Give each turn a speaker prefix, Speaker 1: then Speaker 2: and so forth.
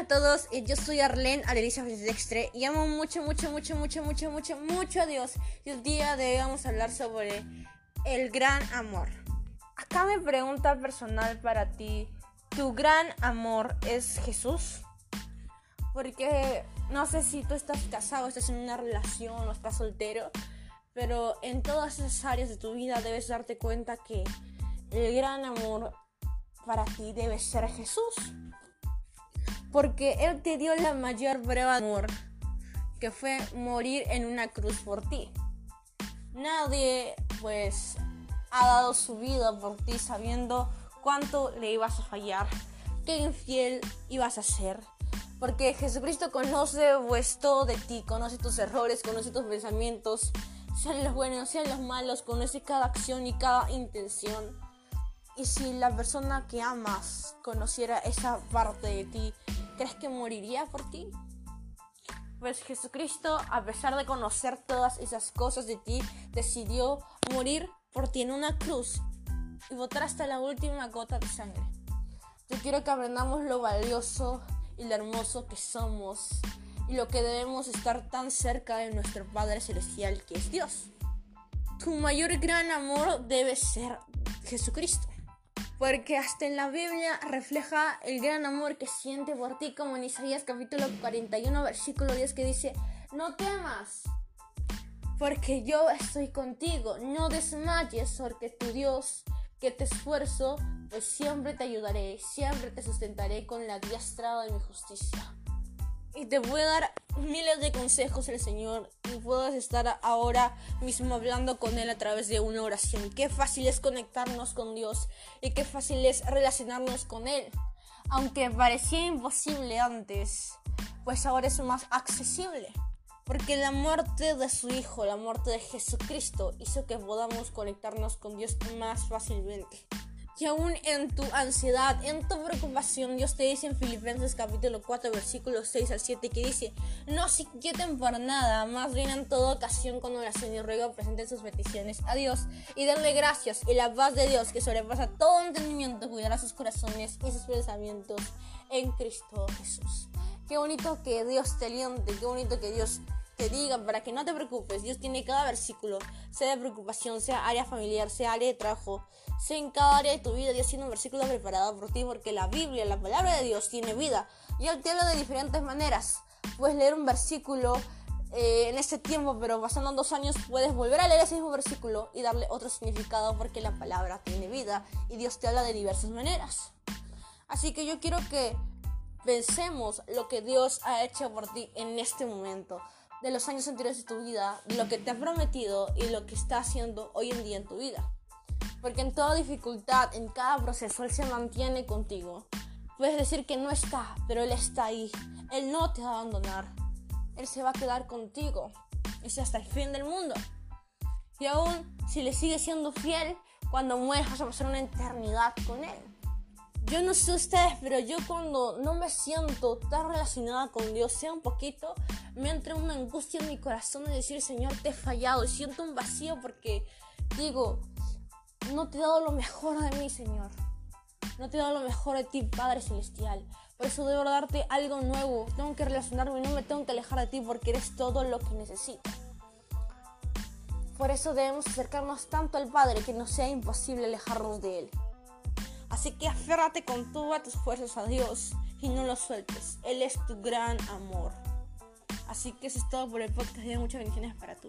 Speaker 1: a todos, eh, yo soy Arlene Arelisa Dextre y amo mucho, mucho, mucho, mucho, mucho, mucho, mucho a Dios. Y el día de hoy vamos a hablar sobre el gran amor. Acá me pregunta personal para ti, ¿tu gran amor es Jesús? Porque no sé si tú estás casado, estás en una relación o estás soltero, pero en todas esas áreas de tu vida debes darte cuenta que el gran amor para ti debe ser Jesús porque Él te dio la mayor prueba de amor, que fue morir en una cruz por ti. Nadie, pues, ha dado su vida por ti sabiendo cuánto le ibas a fallar, qué infiel ibas a ser. Porque Jesucristo conoce pues todo de ti, conoce tus errores, conoce tus pensamientos, sean los buenos, sean los malos, conoce cada acción y cada intención. Y si la persona que amas conociera esa parte de ti, ¿crees que moriría por ti? Pues Jesucristo, a pesar de conocer todas esas cosas de ti, decidió morir por ti en una cruz y botar hasta la última gota de sangre. Yo quiero que aprendamos lo valioso y lo hermoso que somos y lo que debemos estar tan cerca de nuestro Padre Celestial que es Dios. Tu mayor gran amor debe ser Jesucristo porque hasta en la Biblia refleja el gran amor que siente por ti, como en Isaías capítulo 41, versículo 10, que dice, no temas, porque yo estoy contigo, no desmayes, porque tu Dios, que te esfuerzo, pues siempre te ayudaré, siempre te sustentaré con la diestra de mi justicia. Y te voy a dar miles de consejos el Señor y puedes estar ahora mismo hablando con Él a través de una oración. Qué fácil es conectarnos con Dios y qué fácil es relacionarnos con Él. Aunque parecía imposible antes, pues ahora es más accesible. Porque la muerte de su Hijo, la muerte de Jesucristo, hizo que podamos conectarnos con Dios más fácilmente que aún en tu ansiedad, en tu preocupación, Dios te dice en Filipenses capítulo 4, versículos 6 al 7, que dice, no se inquieten por nada, más bien en toda ocasión con oración y ruego presenten sus peticiones a Dios y denle gracias y la paz de Dios que sobrepasa todo entendimiento cuidará sus corazones y sus pensamientos en Cristo Jesús. Qué bonito que Dios te aliente, qué bonito que Dios te diga para que no te preocupes. Dios tiene cada versículo, sea de preocupación, sea área familiar, sea área de trabajo, sea en cada área de tu vida. Dios tiene un versículo preparado por ti porque la Biblia, la palabra de Dios, tiene vida. Y Él te habla de diferentes maneras. Puedes leer un versículo eh, en este tiempo, pero pasando dos años puedes volver a leer ese mismo versículo y darle otro significado porque la palabra tiene vida y Dios te habla de diversas maneras. Así que yo quiero que pensemos lo que Dios ha hecho por ti en este momento de los años anteriores de tu vida, lo que te ha prometido y lo que está haciendo hoy en día en tu vida. Porque en toda dificultad, en cada proceso, Él se mantiene contigo. Puedes decir que no está, pero Él está ahí. Él no te va a abandonar. Él se va a quedar contigo. Es hasta el fin del mundo. Y aún si le sigues siendo fiel, cuando mueras vas a pasar una eternidad con Él. Yo no sé ustedes, pero yo cuando no me siento tan relacionada con Dios, sea un poquito, me entra una angustia en mi corazón de decir, Señor, te he fallado. Y siento un vacío porque digo, no te he dado lo mejor de mí, Señor. No te he dado lo mejor de ti, Padre Celestial. Por eso debo darte algo nuevo. Tengo que relacionarme y no me tengo que alejar de ti porque eres todo lo que necesito. Por eso debemos acercarnos tanto al Padre que no sea imposible alejarnos de Él. Así que aférrate con todas tus fuerzas a Dios y no lo sueltes. Él es tu gran amor. Así que eso es todo por el podcast y muchas bendiciones para tu.